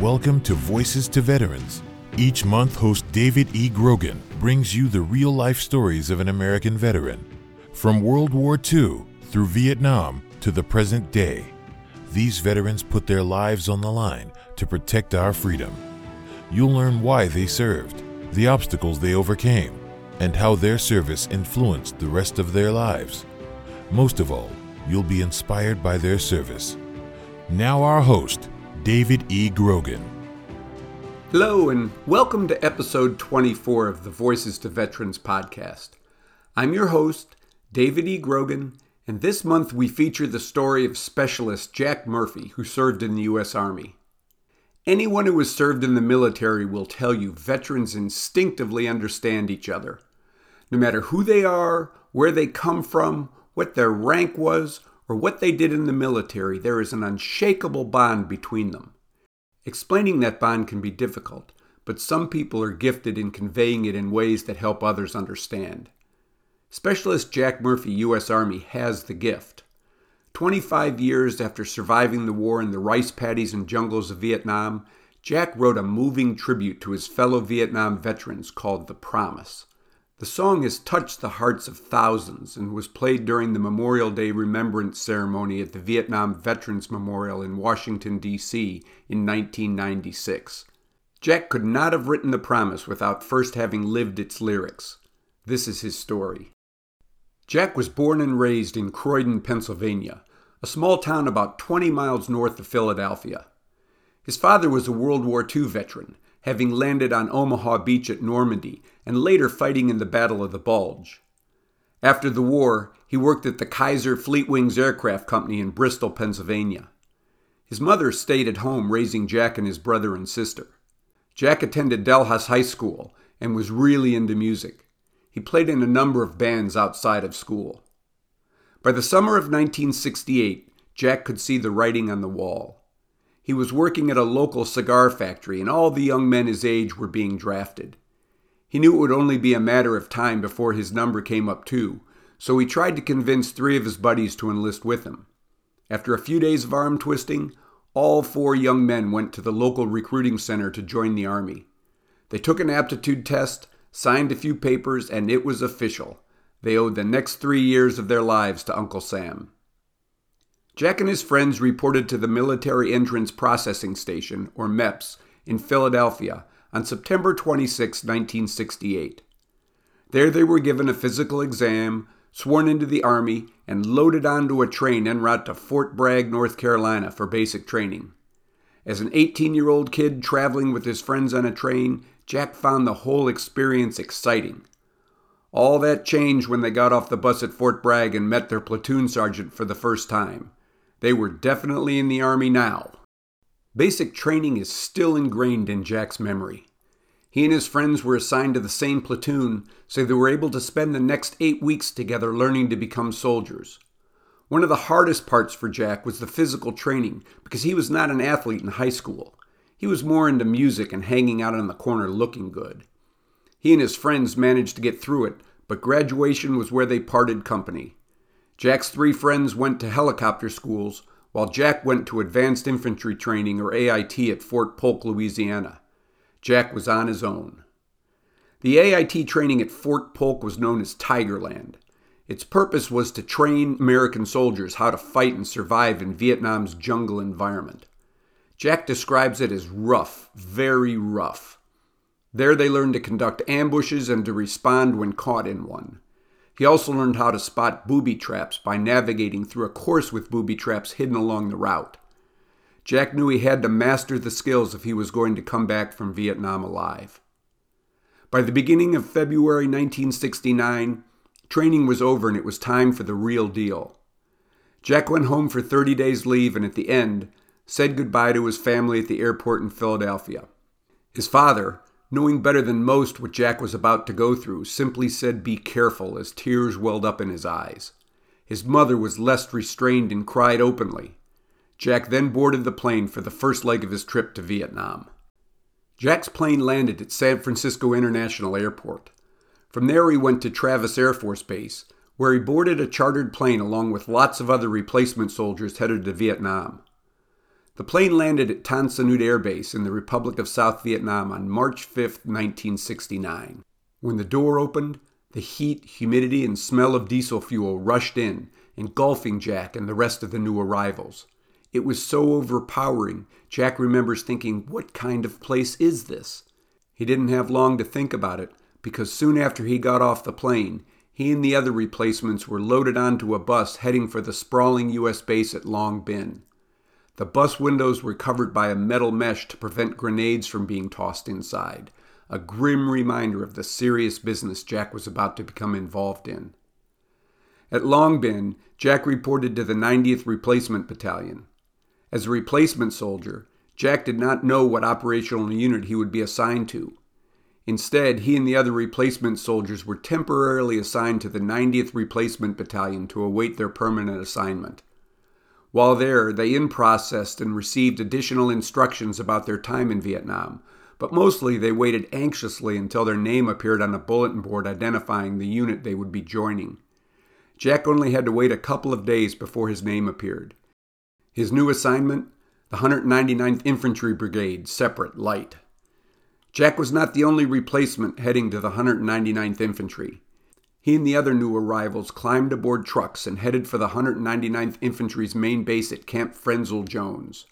Welcome to Voices to Veterans. Each month, host David E. Grogan brings you the real life stories of an American veteran. From World War II through Vietnam to the present day, these veterans put their lives on the line to protect our freedom. You'll learn why they served, the obstacles they overcame, and how their service influenced the rest of their lives. Most of all, you'll be inspired by their service. Now, our host, David E. Grogan. Hello, and welcome to episode 24 of the Voices to Veterans podcast. I'm your host, David E. Grogan, and this month we feature the story of Specialist Jack Murphy, who served in the U.S. Army. Anyone who has served in the military will tell you veterans instinctively understand each other. No matter who they are, where they come from, what their rank was, or what they did in the military, there is an unshakable bond between them. Explaining that bond can be difficult, but some people are gifted in conveying it in ways that help others understand. Specialist Jack Murphy, U.S. Army, has the gift. 25 years after surviving the war in the rice paddies and jungles of Vietnam, Jack wrote a moving tribute to his fellow Vietnam veterans called The Promise. The song has touched the hearts of thousands and was played during the Memorial Day Remembrance Ceremony at the Vietnam Veterans Memorial in Washington, D.C. in 1996. Jack could not have written The Promise without first having lived its lyrics. This is his story. Jack was born and raised in Croydon, Pennsylvania, a small town about 20 miles north of Philadelphia. His father was a World War II veteran having landed on Omaha Beach at Normandy and later fighting in the Battle of the Bulge. After the war, he worked at the Kaiser Fleetwings Aircraft Company in Bristol, Pennsylvania. His mother stayed at home raising Jack and his brother and sister. Jack attended Delhaas High School and was really into music. He played in a number of bands outside of school. By the summer of 1968, Jack could see the writing on the wall. He was working at a local cigar factory, and all the young men his age were being drafted. He knew it would only be a matter of time before his number came up too, so he tried to convince three of his buddies to enlist with him. After a few days of arm twisting, all four young men went to the local recruiting center to join the Army. They took an aptitude test, signed a few papers, and it was official. They owed the next three years of their lives to Uncle Sam. Jack and his friends reported to the Military Entrance Processing Station, or MEPS, in Philadelphia on September 26, 1968. There they were given a physical exam, sworn into the Army, and loaded onto a train en route to Fort Bragg, North Carolina for basic training. As an 18 year old kid traveling with his friends on a train, Jack found the whole experience exciting. All that changed when they got off the bus at Fort Bragg and met their platoon sergeant for the first time. They were definitely in the Army now. Basic training is still ingrained in Jack's memory. He and his friends were assigned to the same platoon, so they were able to spend the next eight weeks together learning to become soldiers. One of the hardest parts for Jack was the physical training because he was not an athlete in high school. He was more into music and hanging out on the corner looking good. He and his friends managed to get through it, but graduation was where they parted company. Jack's three friends went to helicopter schools, while Jack went to Advanced Infantry Training, or AIT, at Fort Polk, Louisiana. Jack was on his own. The AIT training at Fort Polk was known as Tigerland. Its purpose was to train American soldiers how to fight and survive in Vietnam's jungle environment. Jack describes it as rough, very rough. There they learned to conduct ambushes and to respond when caught in one. He also learned how to spot booby traps by navigating through a course with booby traps hidden along the route. Jack knew he had to master the skills if he was going to come back from Vietnam alive. By the beginning of February 1969, training was over and it was time for the real deal. Jack went home for 30 days' leave and at the end said goodbye to his family at the airport in Philadelphia. His father, knowing better than most what Jack was about to go through, simply said, Be careful, as tears welled up in his eyes. His mother was less restrained and cried openly. Jack then boarded the plane for the first leg of his trip to Vietnam. Jack's plane landed at San Francisco International Airport. From there, he went to Travis Air Force Base, where he boarded a chartered plane along with lots of other replacement soldiers headed to Vietnam. The plane landed at Tan Son Nhut Air Base in the Republic of South Vietnam on March 5, 1969. When the door opened, the heat, humidity, and smell of diesel fuel rushed in, engulfing Jack and the rest of the new arrivals. It was so overpowering, Jack remembers thinking, What kind of place is this? He didn't have long to think about it, because soon after he got off the plane, he and the other replacements were loaded onto a bus heading for the sprawling U.S. base at Long Binh. The bus windows were covered by a metal mesh to prevent grenades from being tossed inside, a grim reminder of the serious business Jack was about to become involved in. At Long Binh, Jack reported to the 90th Replacement Battalion. As a replacement soldier, Jack did not know what operational unit he would be assigned to. Instead, he and the other replacement soldiers were temporarily assigned to the 90th Replacement Battalion to await their permanent assignment. While there, they in processed and received additional instructions about their time in Vietnam, but mostly they waited anxiously until their name appeared on a bulletin board identifying the unit they would be joining. Jack only had to wait a couple of days before his name appeared. His new assignment? The 199th Infantry Brigade, separate, light. Jack was not the only replacement heading to the 199th Infantry. He and the other new arrivals climbed aboard trucks and headed for the 199th Infantry's main base at Camp Frenzell Jones.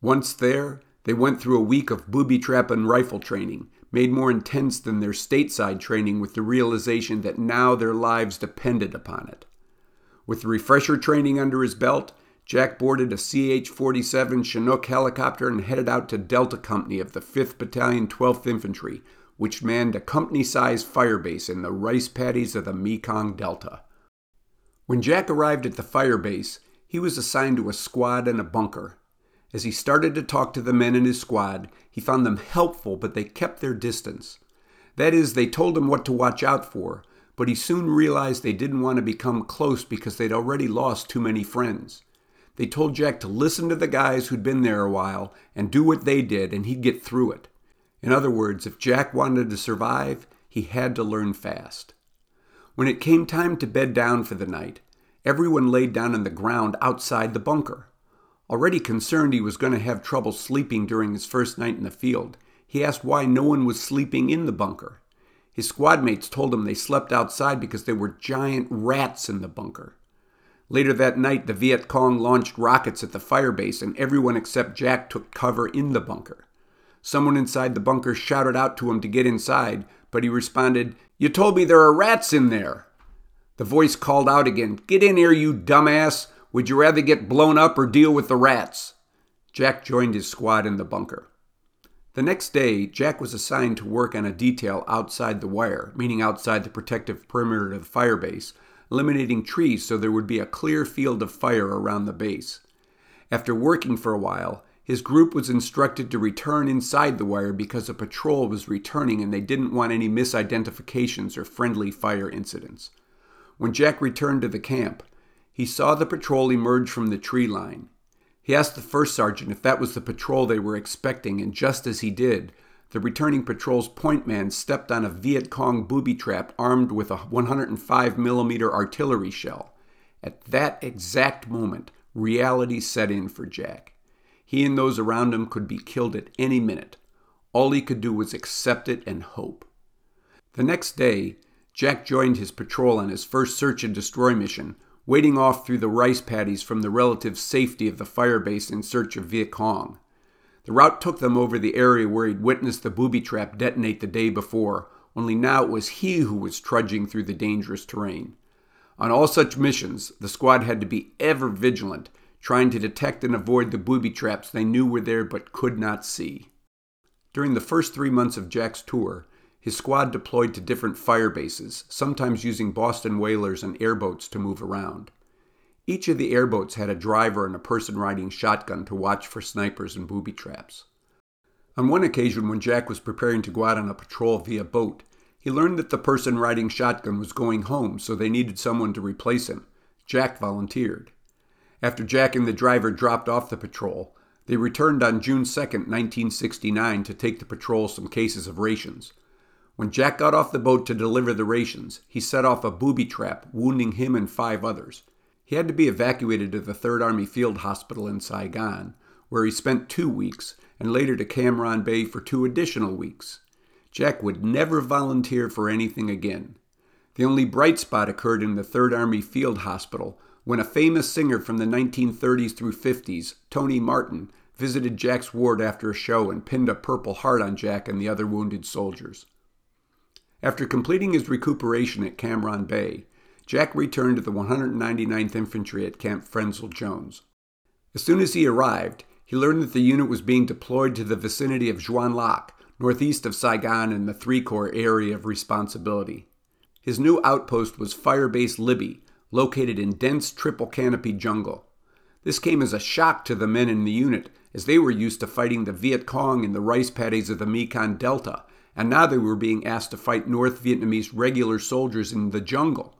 Once there, they went through a week of booby trap and rifle training, made more intense than their stateside training with the realization that now their lives depended upon it. With the refresher training under his belt, Jack boarded a CH 47 Chinook helicopter and headed out to Delta Company of the 5th Battalion, 12th Infantry, which manned a company sized firebase in the rice paddies of the Mekong Delta. When Jack arrived at the firebase, he was assigned to a squad and a bunker. As he started to talk to the men in his squad, he found them helpful, but they kept their distance. That is, they told him what to watch out for, but he soon realized they didn't want to become close because they'd already lost too many friends. They told Jack to listen to the guys who'd been there a while and do what they did, and he'd get through it. In other words, if Jack wanted to survive, he had to learn fast. When it came time to bed down for the night, everyone laid down on the ground outside the bunker. Already concerned he was going to have trouble sleeping during his first night in the field, he asked why no one was sleeping in the bunker. His squad mates told him they slept outside because there were giant rats in the bunker. Later that night, the Viet Cong launched rockets at the firebase, and everyone except Jack took cover in the bunker. Someone inside the bunker shouted out to him to get inside, but he responded, You told me there are rats in there. The voice called out again, Get in here, you dumbass. Would you rather get blown up or deal with the rats? Jack joined his squad in the bunker. The next day, Jack was assigned to work on a detail outside the wire, meaning outside the protective perimeter of the fire base, eliminating trees so there would be a clear field of fire around the base. After working for a while, his group was instructed to return inside the wire because a patrol was returning and they didn't want any misidentifications or friendly fire incidents. When Jack returned to the camp, he saw the patrol emerge from the tree line. He asked the first sergeant if that was the patrol they were expecting, and just as he did, the returning patrol's point man stepped on a Viet Cong booby trap armed with a 105 millimeter artillery shell. At that exact moment, reality set in for Jack. He and those around him could be killed at any minute. All he could do was accept it and hope. The next day, Jack joined his patrol on his first search and destroy mission, wading off through the rice paddies from the relative safety of the fire base in search of Viet Cong. The route took them over the area where he'd witnessed the booby trap detonate the day before, only now it was he who was trudging through the dangerous terrain. On all such missions, the squad had to be ever vigilant, trying to detect and avoid the booby traps they knew were there but could not see. During the first three months of Jack's tour, his squad deployed to different fire bases, sometimes using Boston whalers and airboats to move around. Each of the airboats had a driver and a person riding shotgun to watch for snipers and booby traps. On one occasion, when Jack was preparing to go out on a patrol via boat, he learned that the person riding shotgun was going home, so they needed someone to replace him. Jack volunteered. After Jack and the driver dropped off the patrol, they returned on June 2, 1969, to take the patrol some cases of rations. When Jack got off the boat to deliver the rations, he set off a booby trap, wounding him and five others. He had to be evacuated to the 3rd Army Field Hospital in Saigon, where he spent two weeks, and later to Cam Ranh Bay for two additional weeks. Jack would never volunteer for anything again. The only bright spot occurred in the 3rd Army Field Hospital when a famous singer from the 1930s through 50s, Tony Martin, visited Jack's ward after a show and pinned a Purple Heart on Jack and the other wounded soldiers. After completing his recuperation at Cam Ranh Bay, Jack returned to the 199th Infantry at Camp Frenzell Jones. As soon as he arrived, he learned that the unit was being deployed to the vicinity of Xuan Loc, northeast of Saigon in the Three Corps area of responsibility. His new outpost was Fire Base Libby, located in dense triple canopy jungle. This came as a shock to the men in the unit, as they were used to fighting the Viet Cong in the rice paddies of the Mekong Delta, and now they were being asked to fight North Vietnamese regular soldiers in the jungle.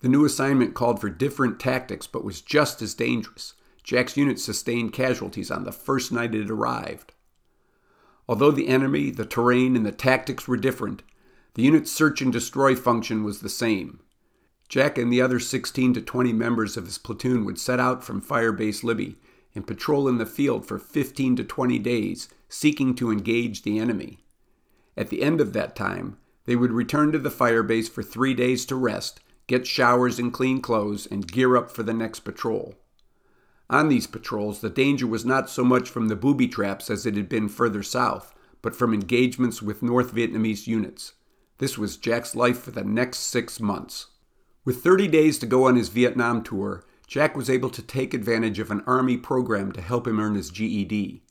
The new assignment called for different tactics but was just as dangerous. Jack's unit sustained casualties on the first night it arrived. Although the enemy, the terrain, and the tactics were different, the unit's search and destroy function was the same. Jack and the other 16 to 20 members of his platoon would set out from Firebase Libby and patrol in the field for 15 to 20 days, seeking to engage the enemy. At the end of that time, they would return to the firebase for three days to rest, get showers and clean clothes, and gear up for the next patrol. On these patrols, the danger was not so much from the booby traps as it had been further south, but from engagements with North Vietnamese units. This was Jack's life for the next six months. With 30 days to go on his Vietnam tour, Jack was able to take advantage of an Army program to help him earn his GED.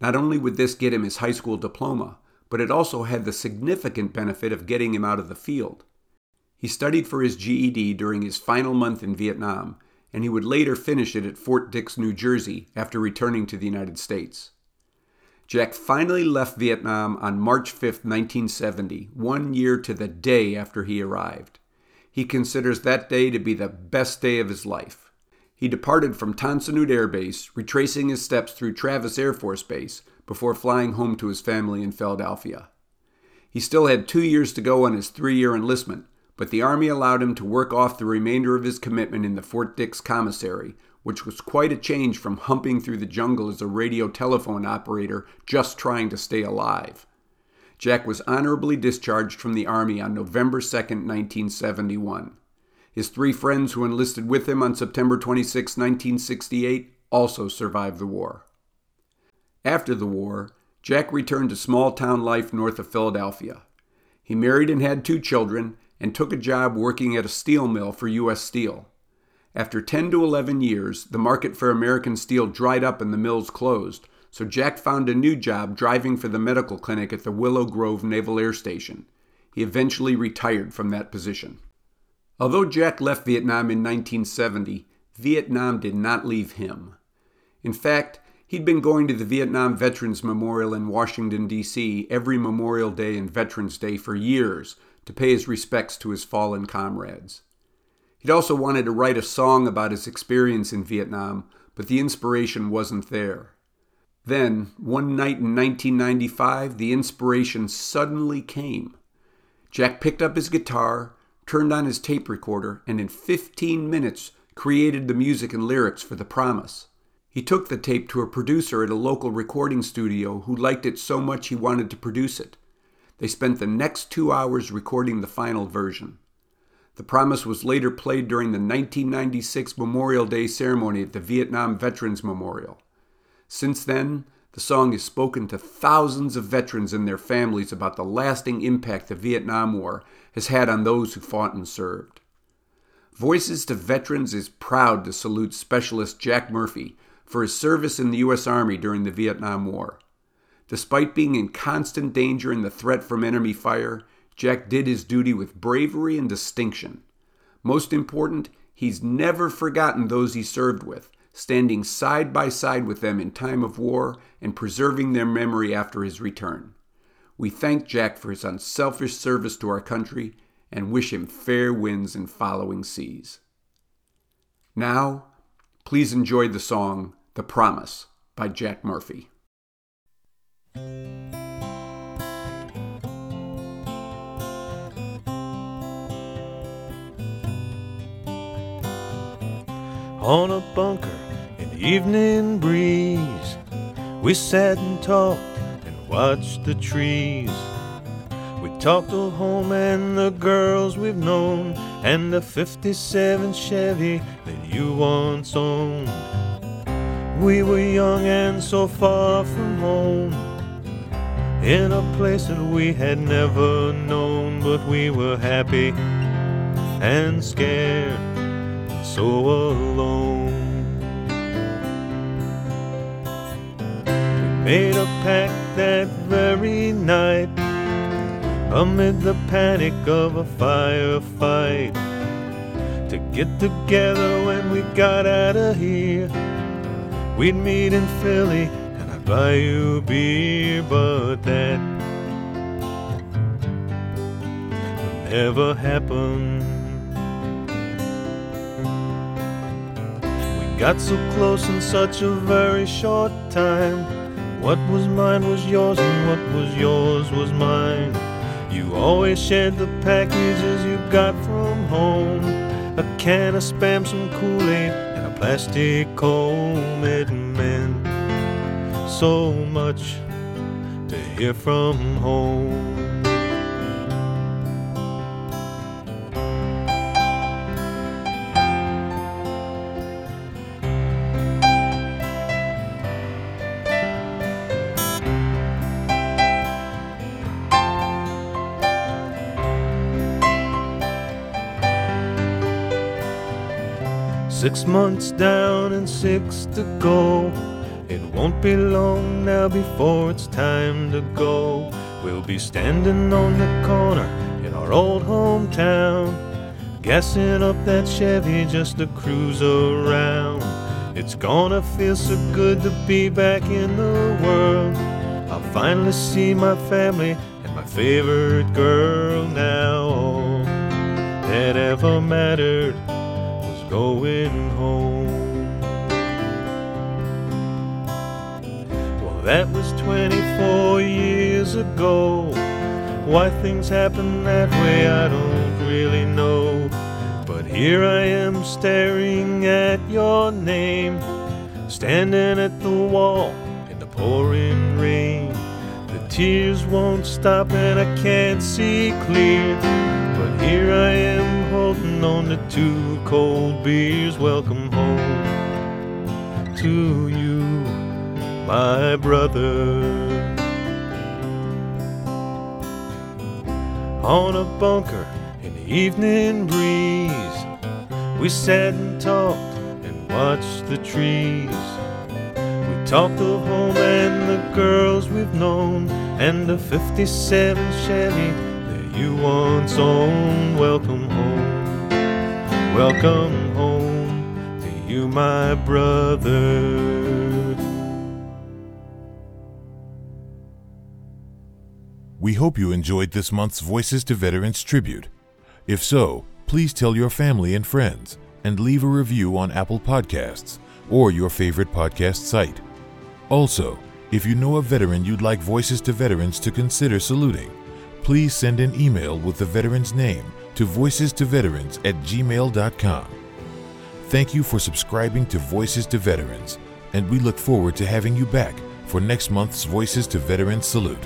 Not only would this get him his high school diploma, but it also had the significant benefit of getting him out of the field. He studied for his GED during his final month in Vietnam, and he would later finish it at Fort Dix, New Jersey, after returning to the United States. Jack finally left Vietnam on March 5, 1970, one year to the day after he arrived. He considers that day to be the best day of his life. He departed from Tan Son Nhut Air Base, retracing his steps through Travis Air Force Base before flying home to his family in Philadelphia. He still had two years to go on his three year enlistment, but the Army allowed him to work off the remainder of his commitment in the Fort Dix Commissary, which was quite a change from humping through the jungle as a radio telephone operator just trying to stay alive. Jack was honorably discharged from the Army on November 2, 1971. His three friends who enlisted with him on September 26, 1968, also survived the war. After the war, Jack returned to small town life north of Philadelphia. He married and had two children and took a job working at a steel mill for U.S. Steel. After 10 to 11 years, the market for American steel dried up and the mills closed, so Jack found a new job driving for the medical clinic at the Willow Grove Naval Air Station. He eventually retired from that position. Although Jack left Vietnam in 1970, Vietnam did not leave him. In fact, he'd been going to the Vietnam Veterans Memorial in Washington, D.C. every Memorial Day and Veterans Day for years to pay his respects to his fallen comrades. He'd also wanted to write a song about his experience in Vietnam, but the inspiration wasn't there. Then, one night in 1995, the inspiration suddenly came. Jack picked up his guitar, turned on his tape recorder, and in 15 minutes created the music and lyrics for The Promise. He took the tape to a producer at a local recording studio who liked it so much he wanted to produce it. They spent the next two hours recording the final version. The promise was later played during the 1996 Memorial Day ceremony at the Vietnam Veterans Memorial. Since then, the song has spoken to thousands of veterans and their families about the lasting impact the Vietnam War has had on those who fought and served. Voices to Veterans is proud to salute Specialist Jack Murphy for his service in the U.S. Army during the Vietnam War. Despite being in constant danger and the threat from enemy fire, Jack did his duty with bravery and distinction. Most important, he's never forgotten those he served with, standing side by side with them in time of war and preserving their memory after his return. We thank Jack for his unselfish service to our country and wish him fair winds and following seas. Now, please enjoy the song The Promise by Jack Murphy. on a bunker the evening breeze. We sat and talked and watched the trees. We talked of home and the girls we've known, and the 57 Chevy that you once owned. We were young and so far from home, in a place that we had never known, but we were happy and scared, and so alone. Made a pact that very night, amid the panic of a firefight, to get together when we got out of here. We'd meet in Philly and I'd buy you beer, but that never happen. We got so close in such a very short time. What was mine was yours, and what was yours was mine. You always shared the packages you got from home a can of spam, some Kool Aid, and a plastic comb. It meant so much to hear from home. Six months down and six to go. It won't be long now before it's time to go. We'll be standing on the corner in our old hometown, gassing up that Chevy just to cruise around. It's gonna feel so good to be back in the world. I'll finally see my family and my favorite girl now. That ever mattered going home. Well, that was 24 years ago. Why things happen that way, I don't really know. But here I am staring at your name, standing at the wall in the pouring rain. The tears won't stop and I can't see clear. Here I am holding on to two cold beers. Welcome home to you, my brother. On a bunker in the evening breeze, we sat and talked and watched the trees. We talked of home and the girls we've known, and the 57 Chevy you once owned. Welcome home, welcome home to you, my brother. We hope you enjoyed this month's Voices to Veterans tribute. If so, please tell your family and friends and leave a review on Apple Podcasts or your favorite podcast site. Also, if you know a veteran you'd like Voices to Veterans to consider saluting, please send an email with the veteran's name to voicestoveterans at gmail.com. Thank you for subscribing to Voices to Veterans, and we look forward to having you back for next month's Voices to Veterans Salute.